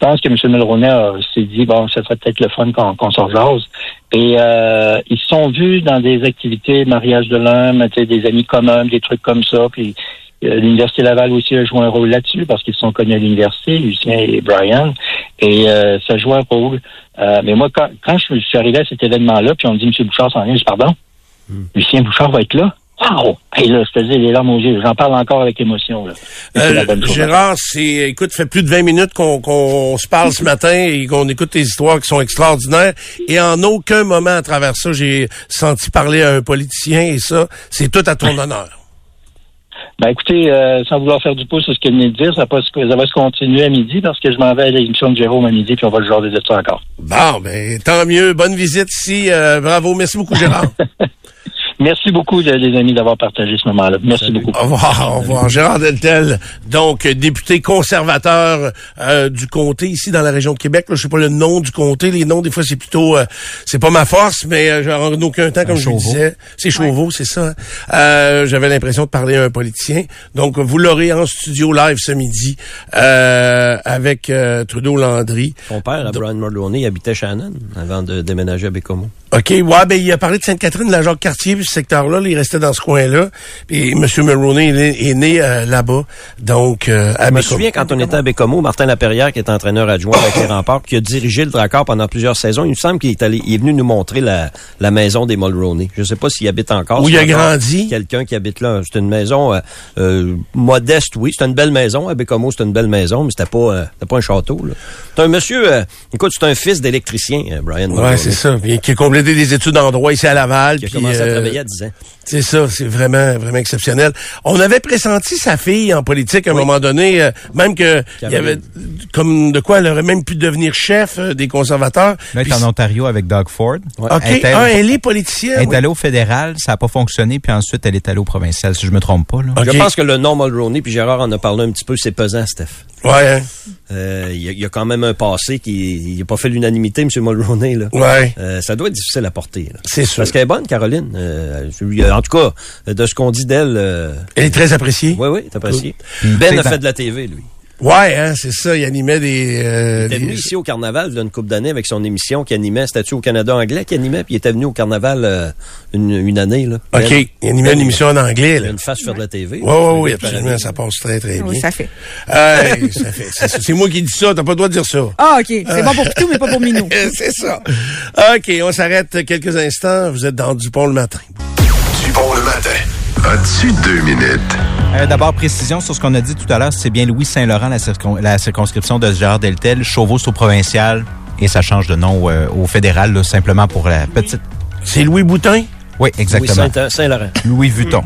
pense que M. Mulroney s'est dit, bon, ça serait peut-être le fun qu'on qu'on s'en jase. Et euh, ils se sont vus dans des activités, mariage de l'homme, des amis communs, des trucs comme ça. Puis, euh, l'Université Laval aussi a joué un rôle là-dessus parce qu'ils sont connus à l'université, Lucien et Brian. Et euh, ça joue un rôle. Euh, mais moi, quand, quand je suis arrivé à cet événement-là, puis on me dit, M. Bouchard s'en vient, je dis, pardon? Lucien Bouchard va être là? Wow! Hey, là, je te dis, les larmes aux yeux. J'en parle encore avec émotion, là. Euh. Gérard, c'est, écoute, fait plus de 20 minutes qu'on, qu'on se parle ce matin et qu'on écoute tes histoires qui sont extraordinaires. Et en aucun moment à travers ça, j'ai senti parler à un politicien et ça, c'est tout à ton honneur. Ben écoutez, euh, sans vouloir faire du pouce sur ce qu'il venait de dire, ça va, se, ça va se continuer à midi parce que je m'en vais à l'émission de Jérôme à midi, puis on va le jaser de ça encore. Bon, ben, tant mieux. Bonne visite ici. Euh, bravo. Merci beaucoup, Gérard. <laughs> Merci beaucoup, les amis, d'avoir partagé ce moment-là. Merci beaucoup. Au revoir, au revoir. Gérard Deltel, donc député conservateur euh, du comté ici dans la région de Québec. Là, je sais pas le nom du comté. Les noms, des fois, c'est plutôt, euh, c'est pas ma force, mais euh, j'en en aucun temps, comme je vous disais. C'est Chauveau, c'est ça. hein. Euh, J'avais l'impression de parler à un politicien. Donc, vous l'aurez en studio live ce midi euh, avec euh, Trudeau Landry. Son père, Brian Mulroney, habitait Shannon avant de déménager à Bécomo. OK, ouais, ben il a parlé de Sainte-Catherine, la Jacques-Cartier, ce secteur-là, là, il restait dans ce coin-là. Puis M. Mulroney est né, est né, euh, là-bas, donc euh, à Je me souviens quand on était à Bécomo, Martin Laperrière, qui est entraîneur adjoint avec les remparts, qui a dirigé le Dracard pendant plusieurs saisons, il me semble qu'il est allé, il est venu nous montrer la, la maison des Mulroney. Je sais pas s'il habite encore. Où il a grandi. Quelqu'un qui habite là. C'est une maison euh, modeste, oui. C'est une belle maison. À Bécomo, c'est une belle maison, mais c'était pas, pas un château. C'est un monsieur, écoute, c'est un fils d'électricien, Brian Ouais, Mulroney, c'est ça. Puis, qui a complété des études en droit ici à Laval. Qui a commencé à euh, 10 ans. C'est ça, c'est vraiment, vraiment exceptionnel. On avait pressenti sa fille en politique à un Oui. moment donné, euh, même que il y avait comme de quoi elle aurait même pu devenir chef euh, des conservateurs. Là, elle est en Ontario avec Doug Ford. OK, Elle est allée- ah, elle est politicienne. Elle est oui. allée au fédéral, ça n'a pas fonctionné, puis ensuite elle est allée au provincial, si je me trompe pas. Là. OK. Je pense que le nom Mulroney, puis Gérard en a parlé un petit peu, c'est pesant, Steph. Ouais, hein. Euh, il, y a, y a quand même un passé qui il n'a pas fait l'unanimité, M. Mulroney. Là. ouais. Euh, ça doit être difficile à porter. là. C'est sûr. Parce qu'elle est bonne, Caroline. Euh, je- en tout cas, de ce qu'on dit d'elle, euh, Elle est très appréciée. oui, oui, t'as apprécié. Puis, Ben a fait de la TV, lui. Ouais, hein, c'est ça. Il animait des. euh, Il était des- venu ici au Carnaval il y a une couple d'années avec son émission qui animait Statut au Canada anglais qui animait, puis il était venu au Carnaval euh, une, une année. Là. OK. Ben, Il animait une émission en anglais, Il a là. une face sur de la TV. Oui, oui, oui, Le absolument. Ça passe très, très Oui, bien. ça fait. Hey, ça fait- c'est c'est moi qui dis ça. T'as pas le droit de dire ça. Ah, OK. C'est bon pour tout, mais pas pour Minou. <laughs> c'est ça. OK, on s'arrête quelques instants. Vous êtes dans Dupont le matin. Dupont le matin. As-tu deux minutes? Euh, D'abord, précision sur ce qu'on a dit tout à l'heure, c'est bien Louis Saint-Laurent, la, circon- la circonscription de Gérard Deltel, Chauveau au provincial, et ça change de nom euh, au fédéral, là, simplement pour la petite... C'est Louis Boutin? Oui, exactement. Saint- Saint-Laurent. Louis Vuitton.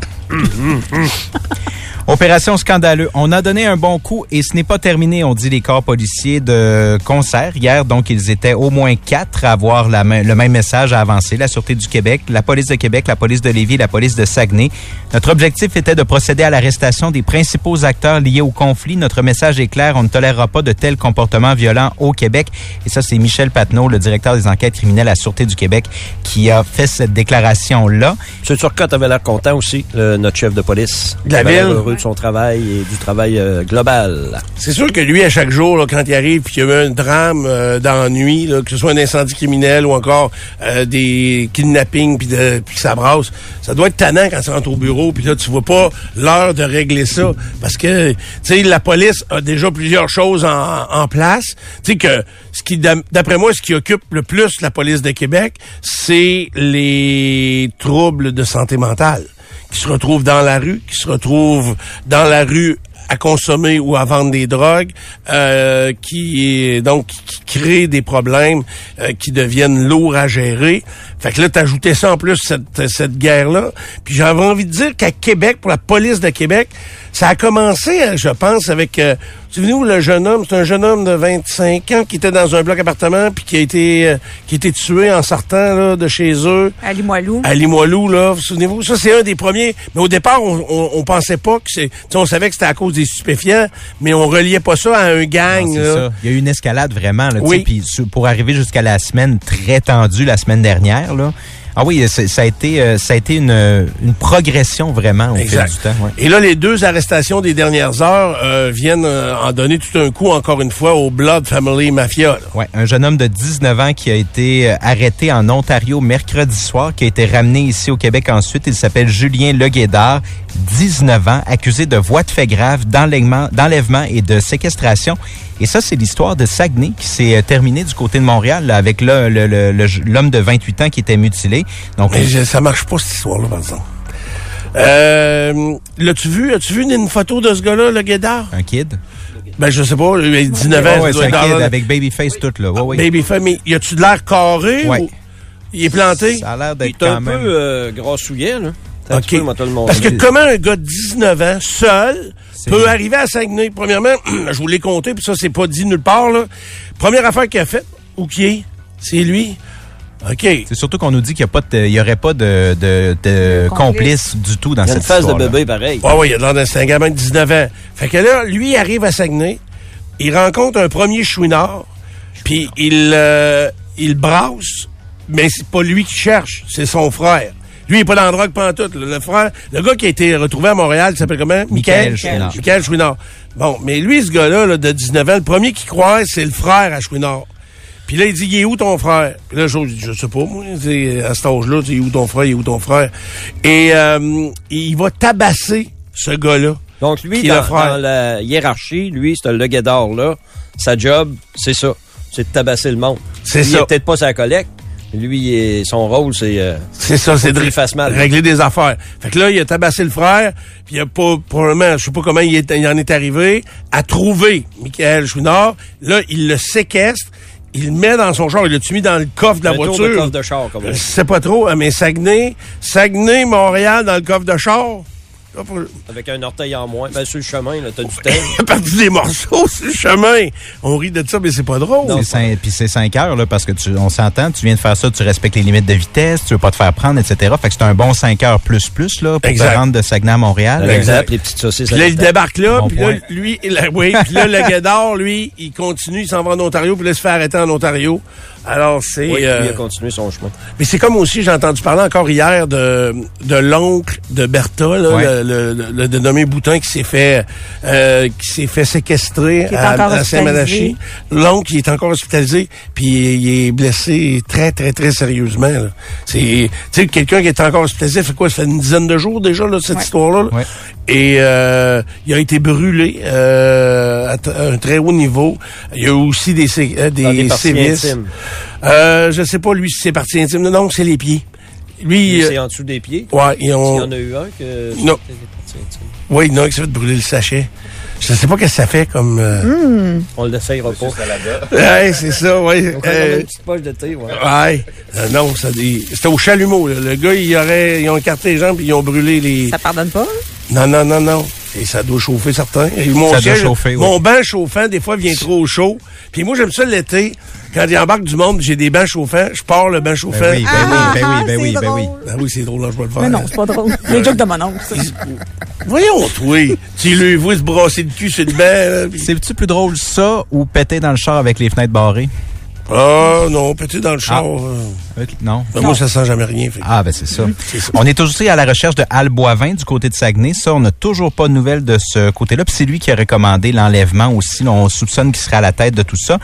Opération scandaleux. On a donné un bon coup et ce n'est pas terminé, on dit les corps policiers de concert. Hier, donc, ils étaient au moins quatre à avoir la le même message à avancer. La Sûreté du Québec, la Police de Québec, la Police de Lévis, la Police de Saguenay. Notre objectif était de procéder à l'arrestation des principaux acteurs liés au conflit. Notre message est clair, on ne tolérera pas de tels comportements violents au Québec. Et ça, c'est Michel Patnaud, le directeur des enquêtes criminelles à la Sûreté du Québec, qui a fait cette déclaration-là. M. Turcotte avait l'air content aussi, le- notre chef de police. De la ville? De son travail et du travail euh, global. C'est sûr que lui, à chaque jour, là, quand il arrive puis qu'il y a eu un drame euh, que ce soit un incendie criminel ou encore euh, des kidnappings puis de puis que ça brasse, ça doit être tannant quand tu rentres au bureau puis là tu vois pas l'heure de régler ça parce que tu sais la police a déjà plusieurs choses en, en place. Tu sais que ce qui d'après moi ce qui occupe le plus la police de Québec, c'est les troubles de santé mentale qui se retrouvent dans la rue, qui se retrouvent dans la rue à consommer ou à vendre des drogues, euh, qui donc qui crée des problèmes euh, qui deviennent lourds à gérer. Fait que là, t'ajoutais ça en plus cette, cette guerre-là. Puis j'avais envie de dire qu'à Québec, pour la police de Québec, ça a commencé, euh, je pense, avec euh, souvenez-vous le jeune homme, c'est un jeune homme de 25 ans qui était dans un bloc appartement puis qui a été euh, qui a été tué en sortant là, de chez eux. À Limoilou. À Limoilou, là, vous souvenez-vous? Ça, c'est un des premiers. Mais au départ, on, on, on pensait pas que c'est. tu sais, On savait que c'était à cause des stupéfiants, mais on reliait pas ça à un gang. Non, c'est là. ça. Il y a eu une escalade vraiment. Là, tu Oui. sais, puis pour arriver jusqu'à la semaine très tendue, la semaine dernière. Là. Ah oui, c'est- ça a été, euh, ça a été une, une progression vraiment au Exact. fil du temps. ouais. Et là, les deux arrestations des dernières heures euh, viennent euh, en donner tout un coup, encore une fois, au Blood Family Mafia. là. Ouais, un jeune homme de 19 ans qui a été euh, arrêté en Ontario mercredi soir, qui a été ramené ici au Québec ensuite. Il s'appelle Julien Leguédard, 19 ans, accusé de voies de fait grave, d'enlèvement et de séquestration. Et ça, c'est l'histoire de Saguenay qui s'est euh, terminée du côté de Montréal là, avec le- le- le- le- l'homme de 28 ans qui était mutilé. Donc, Mais je- ça marche pas, cette histoire-là, par exemple. Euh, l'as-tu vu? As-tu vu une photo de ce gars-là, le Guédard? un kid. Ben, je sais pas, il a 19 ans. Ça ouais, c'est un kid avec babyface tout là. Ouais, ouais. Babyface, mais y a-tu de l'air carré? Ouais. ou- Il est planté? Ça a l'air Il d'être est un même. peu euh, grassouillet, là. T'as un OK. petit peu, moi, te le montrer. Parce que comment un gars de 19 ans, seul, peut arriver à Saguenay? Premièrement, <clears throat> je vous l'ai compté, puis ça, c'est pas dit nulle part, là. Première affaire qu'il a faite, ou qui est? C'est lui. OK. C'est surtout qu'on nous dit qu'il n'y a pas de- il y aurait pas de, de, de Complice. complice du tout dans Il y a une cette face de bébé, pareil. Ouais, ouais, il a l'air d'un c'est un gamin de 19 ans. Fait que là, lui, il arrive à Saguenay, il rencontre un premier chouinard, puis il, euh, il brasse, mais c'est pas lui qui cherche, c'est son frère. Lui, il est pas dans la drogue pantoute. là. Le frère, le gars qui a été retrouvé à Montréal, il s'appelle comment? Michael Chouinard. Michael Chouinard. Bon, mais lui, ce gars-là, là, de 19 ans, le premier qui croit, c'est le frère à Chouinard. Puis là, il dit, il est où ton frère? Puis là, je, je sais pas, moi, à cet âge-là, il est où ton frère, il est où ton frère? Et euh, il va tabasser ce gars-là. Donc, lui, Qui est le dans, dans la hiérarchie, lui, c'est le guédard là. Sa job, c'est ça. C'est de tabasser le monde. C'est Il ça. est peut-être pas sa collecte. Lui, son rôle, c'est... euh, <laughs> C'est ça, c'est de qu'il fasse mal. régler des affaires. Fait que là, il a tabassé le frère, puis il a pas, probablement, je sais pas comment il, est- il en est arrivé, à trouver Michael Chouinard. Là, il le séquestre, il le met dans son char, il l'a-tu mis dans le coffre de la un tour voiture? de coffre de char, comme Je sais pas trop, hein, mais Saguenay, Saguenay, Montréal, dans le coffre de char. Là, Avec un orteil en moins. Ben, sur le chemin, là, t'as du temps. <laughs> Il a perdu des morceaux <laughs> sur le chemin. On rit de ça, mais c'est pas drôle. C'est cinq- Puis c'est 5 heures, là, parce que tu, on s'entend, tu viens de faire ça, tu respectes les limites de vitesse, tu veux pas te faire prendre, etc. Fait que c'est un bon 5 heures plus plus, là, pour Exact. te rendre de Saguenay à Montréal. Exact. Les petites saucisses. Puis là, il débarque là, Bon puis là, lui, il, <laughs> oui, puis là, le Guédard, lui, il continue, il s'en va en Ontario, puis là, il se fait arrêter en Ontario. Alors, c'est... Oui, euh, lui a continué son chemin. mais c'est comme aussi, j'ai entendu parler encore hier de, de l'oncle de Bertha, là, Ouais. le, le, le- le dénommé Boutin, qui s'est fait euh, qui s'est fait séquestrer à, Saint-Malachie. L'oncle, il est encore hospitalisé, puis il est blessé très, très, très sérieusement. là. C'est, tu sais, quelqu'un qui est encore hospitalisé, fait quoi? Ça fait une dizaine de jours déjà, là, cette Ouais. histoire-là. Ouais. Et euh, il a été brûlé euh, à, t- à un très haut niveau. Il y a eu aussi des, sé- euh, des des parties sévices. intimes. Euh, je sais pas, lui, si c'est partie intime. Non, non, c'est les pieds. Lui, Lui, euh, c'est en dessous des pieds? ouais, ils Il y ont... en a eu un que... Non. Oui, non, qui s'est fait brûler le sachet. Je sais pas qu'est-ce que ça fait comme... euh, On l'essayera pas. Ouais, c'est ça, ouais. Donc, on a Euh, une petite poche de thé, ouais. ouais. Euh, non, ça, des- c'était au chalumeau. là. Le gars, il aurait, ils ont écarté les jambes puis ils ont brûlé les... Ça pardonne pas? Non, non, non, non. Et ça doit chauffer certains. Et mon Ça doit chauffer, oui. Mon banc chauffant, des fois, vient trop chaud. Puis moi, j'aime ça l'été. Quand il embarque du monde, j'ai des bancs chauffants. Je pars le banc chauffant. Ben oui, ben oui, ben oui, ben Ah, oui, ben oui. drôle. Ben oui, c'est drôle, là, je vais le faire. Mais non, c'est pas drôle. <laughs> Les jokes de mon oncle. ça. Voyons, toi. tu le vois se brasser le cul sur le banc. là, puis- C'est-tu plus drôle ça ou péter dans le char avec les fenêtres barrées? Ah, non, petit dans le char. euh, Ok, Non. ben, moi, ça sent jamais rien. fait Ah, ben c'est ça. C'est ça. On est aussi à la recherche de Al Boivin du côté de Saguenay. Ça, on n'a toujours pas de nouvelles de ce côté-là. Puis c'est lui qui a recommandé l'enlèvement aussi. Là, on soupçonne qu'il serait à la tête de tout ça.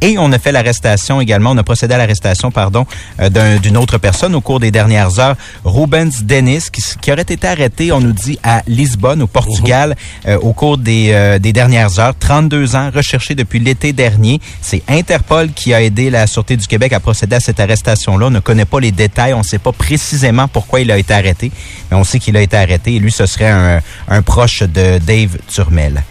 Et on a fait l'arrestation également, on a procédé à l'arrestation, pardon, euh, d'un- d'une autre personne au cours des dernières heures, Rubens Dennis, qui, qui aurait été arrêté, on nous dit, à Lisbonne, au Portugal, euh, au cours des, euh, des dernières heures. 32 ans, recherché depuis l'été dernier. C'est Interpol qui a aidé la Sûreté du Québec à procéder à cette arrestation-là. On ne connaît pas les détails, on ne sait pas précisément pourquoi il a été arrêté, mais on sait qu'il a été arrêté et lui, ce serait un, un proche de Dave Turmel.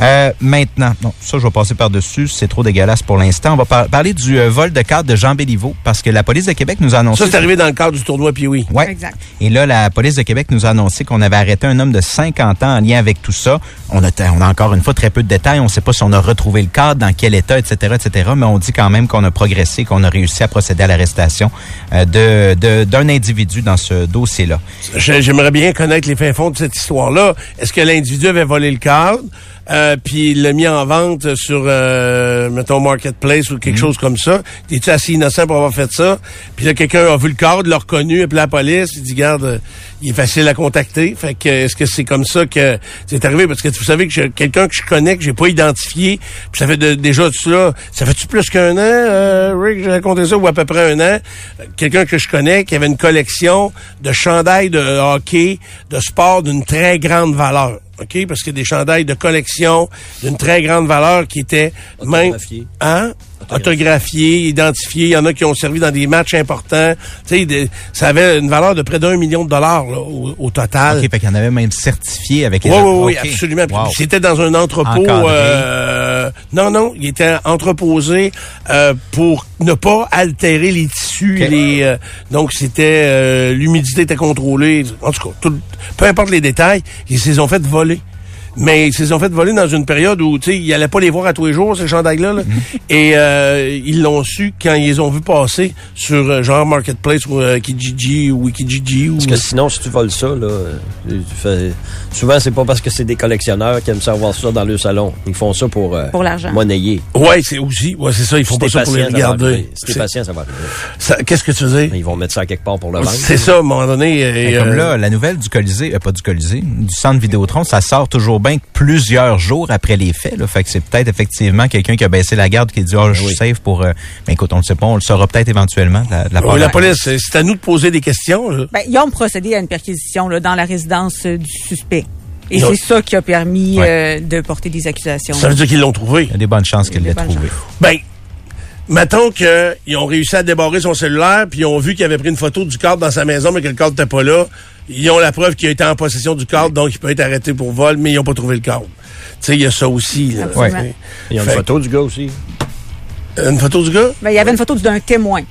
Euh, maintenant, non, ça, je vais passer par-dessus. C'est trop dégueulasse pour l'instant. On va par- parler du euh, vol de carte de Jean Béliveau parce que la police de Québec nous a annoncé... Ça, c'est arrivé dans le cadre du tournoi Pee-Wee. Ouais. Exact. Et là, la police de Québec nous a annoncé qu'on avait arrêté un homme de 50 ans en lien avec tout ça. On a, on a encore une fois très peu de détails. On ne sait pas si on a retrouvé le cadre, dans quel état, etc., etc. Mais on dit quand même qu'on a progressé, qu'on a réussi à procéder à l'arrestation euh, de de- d'un individu dans ce dossier-là. J'ai- J'aimerais bien connaître les fins fonds de cette histoire-là. Est-ce que l'individu avait volé le cadre, euh, puis il l'a mis en vente sur, euh, mettons, Marketplace ou Mhm. quelque chose comme ça? Es-tu assez innocent pour avoir fait ça? Puis là, quelqu'un a vu le cadre, l'a reconnu, appelé la police, il dit, garde, il est facile à contacter. Fait que, est-ce que c'est comme ça que c'est arrivé? Parce que vous savez que j'ai quelqu'un que je connais, que j'ai pas identifié, puis ça fait de- déjà tout ça, ça fait-tu plus qu'un an, euh, Rick, j'ai raconté ça, ou à peu près un an? Quelqu'un que je connais qui avait une collection de chandails de hockey, de sport d'une très grande valeur. OK? Parce que des chandails de collection d'une très grande valeur qui étaient même... Autographiés. Hein? Autographiés, identifiés. Il y en a qui ont servi dans des matchs importants. Tu sais, ça avait une valeur de près d'un million de dollars là, au, au total. OK, fait qu'il y en avait même certifié avec... Oui, oui, oui, OK. absolument. Wow. C'était dans un entrepôt. Euh, non, non, il était entreposé euh, pour ne pas altérer les Les, euh, donc, c'était euh, l'humidité était contrôlée. En tout cas, tout- peu importe les détails, ils se les ont fait voler. Mais ils se les ont fait voler dans une période où, tu sais, ils allaient pas les voir à tous les jours, ces chandails-là. là. Mm-hmm. Et euh, ils l'ont su quand ils les ont vus passer sur euh, genre Marketplace ou euh, Kijiji ou Wikijiji. Ou... Parce que sinon, si tu voles ça, là, euh, tu fais... souvent, c'est pas parce que c'est des collectionneurs qui aiment ça avoir ça dans le salon. Ils font ça pour, euh, Pour l'argent. monnayer. Ouais, c'est aussi. Ouais, c'est ça. Ils font Si pas ça pour les regarder. Si t'es patient, ça va arriver. ça- Qu'est-ce que tu veux dire? Mais Ils vont mettre ça quelque part pour le vendre. C'est ça, à un moment donné. Et, comme euh, là, la nouvelle du Colisée, euh, pas du Colisée, du centre Vidéotron, ça sort toujours bien que plusieurs jours après les faits. Là. Fait que c'est peut-être effectivement quelqu'un qui a baissé la garde, qui dit oh, je suis safe pour. euh, Mais écoute, on le sait pas, on le saura peut-être éventuellement. de La, de la part oui, de la police, c'est à nous de poser des questions. là. Ben, ils ont procédé à une perquisition là, dans la résidence euh, du suspect. Et c'est ça qui a permis Ouais. euh, de porter des accusations. Ça veut dire qu'ils l'ont trouvé. Il y a des bonnes chances a des bonnes trouvé. Ben, mettons qu'ils ont réussi à débarrer son cellulaire, puis ils ont vu qu'il avait pris une photo du cadre dans sa maison, mais que le cadre n'était pas là. Ils ont la preuve qu'il a été en possession du cadre, donc il peut être arrêté pour vol, mais ils n'ont pas trouvé le cadre. Tu sais, il y a ça aussi. Là. Il y a une Fait- photo du gars aussi. Une photo du gars? Ben, il y avait une photo d'un témoin.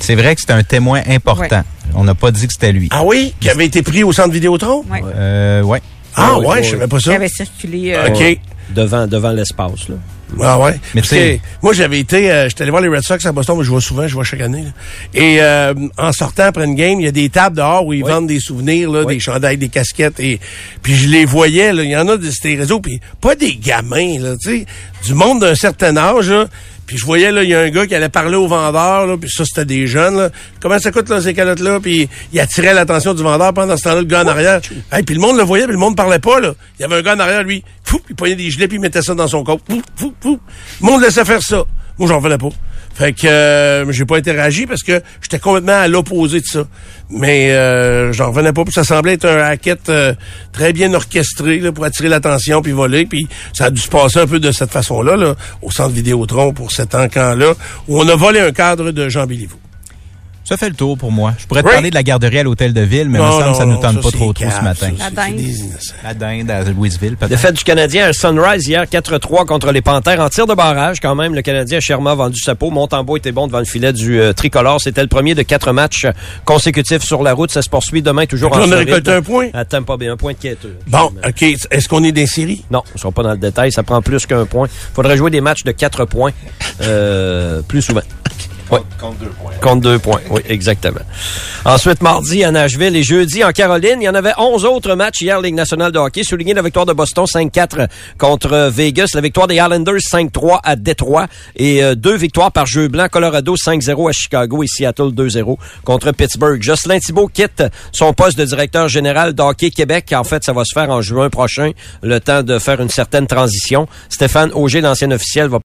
C'est vrai que c'était un témoin important. On n'a pas dit que c'était lui. Ah oui? Qui avait été pris au centre Vidéotron? Ouais. Euh, ouais. Ah Ouais, ouais, ouais. je savais pas Qui ça. avait circulé. euh, OK. Devant, devant l'espace, là. Ah ouais? Mais tu moi, j'avais été, euh, j'étais allé voir les Red Sox à Boston, mais je vois souvent, je vois chaque année. là. Et euh, en sortant après une game, il y a des tables dehors où ils Oui. vendent des souvenirs, là, Oui. des chandails, des casquettes. Et puis je les voyais, là, il y en a de ces réseaux, puis pas des gamins, là, tu sais, du monde d'un certain âge. Là, puis je voyais, là, il y a un gars qui allait parler au vendeur, là, puis ça, c'était des jeunes. Là. Comment ça coûte, là, ces calottes-là? Puis il attirait l'attention du vendeur pendant ce temps-là, le gars en arrière. Hey, puis le monde le voyait, puis le monde parlait pas. Là. Il y avait un gars en arrière, lui, fou, il pognait des gilets, puis il mettait ça dans son corps. Fou, fou, fou. Le monde laissait faire ça. Moi, j'en revenais pas. Fait que euh, j'ai pas interagi parce que j'étais complètement à l'opposé de ça. Mais euh, j'en revenais pas. Ça semblait être un racket euh, très bien orchestré là, pour attirer l'attention puis voler. Puis ça a dû se passer un peu de cette façon-là, là, au centre Vidéotron pour cet encan-là, où on a volé un cadre de Jean Béliveau. Ça fait le tour pour moi. Je pourrais te Oui. parler de la garderie à l'hôtel de ville, mais il me semble que ça nous tente pas trop trop ce matin. ça, La dinde. La dinde à Louisville, peut-être. Défaite du Canadien à Sunrise hier, 4-3 contre les Panthères en tir de barrage. Quand même, le Canadien Sherma a vendu sa peau. Montembeau était bon devant le filet du euh, tricolore. C'était le premier de quatre matchs consécutifs sur la route. Ça se poursuit demain, toujours que en on a récolté un point? À Tampa Bay, un point de quêteux. Bon, OK. Est-ce qu'on est des séries? Non, on ne sera pas dans le détail. Ça prend plus qu'un point. faudrait jouer des matchs de quatre points euh, plus souvent. Ouais. Compte deux points. Compte deux points, oui, exactement. Ensuite, mardi à Nashville et jeudi en Caroline. Il y en avait 11 autres matchs hier, Ligue nationale de hockey. Souligné la victoire de Boston 5-4 contre Vegas, la victoire des Islanders 5-3 à Détroit et euh, deux victoires par jeu blanc. Colorado 5-0 à Chicago et Seattle 2-0 contre Pittsburgh. Jocelyn Thibault quitte son poste de directeur général de hockey Québec. En fait, ça va se faire en juin prochain, le temps de faire une certaine transition. Stéphane Auger, l'ancien officiel, va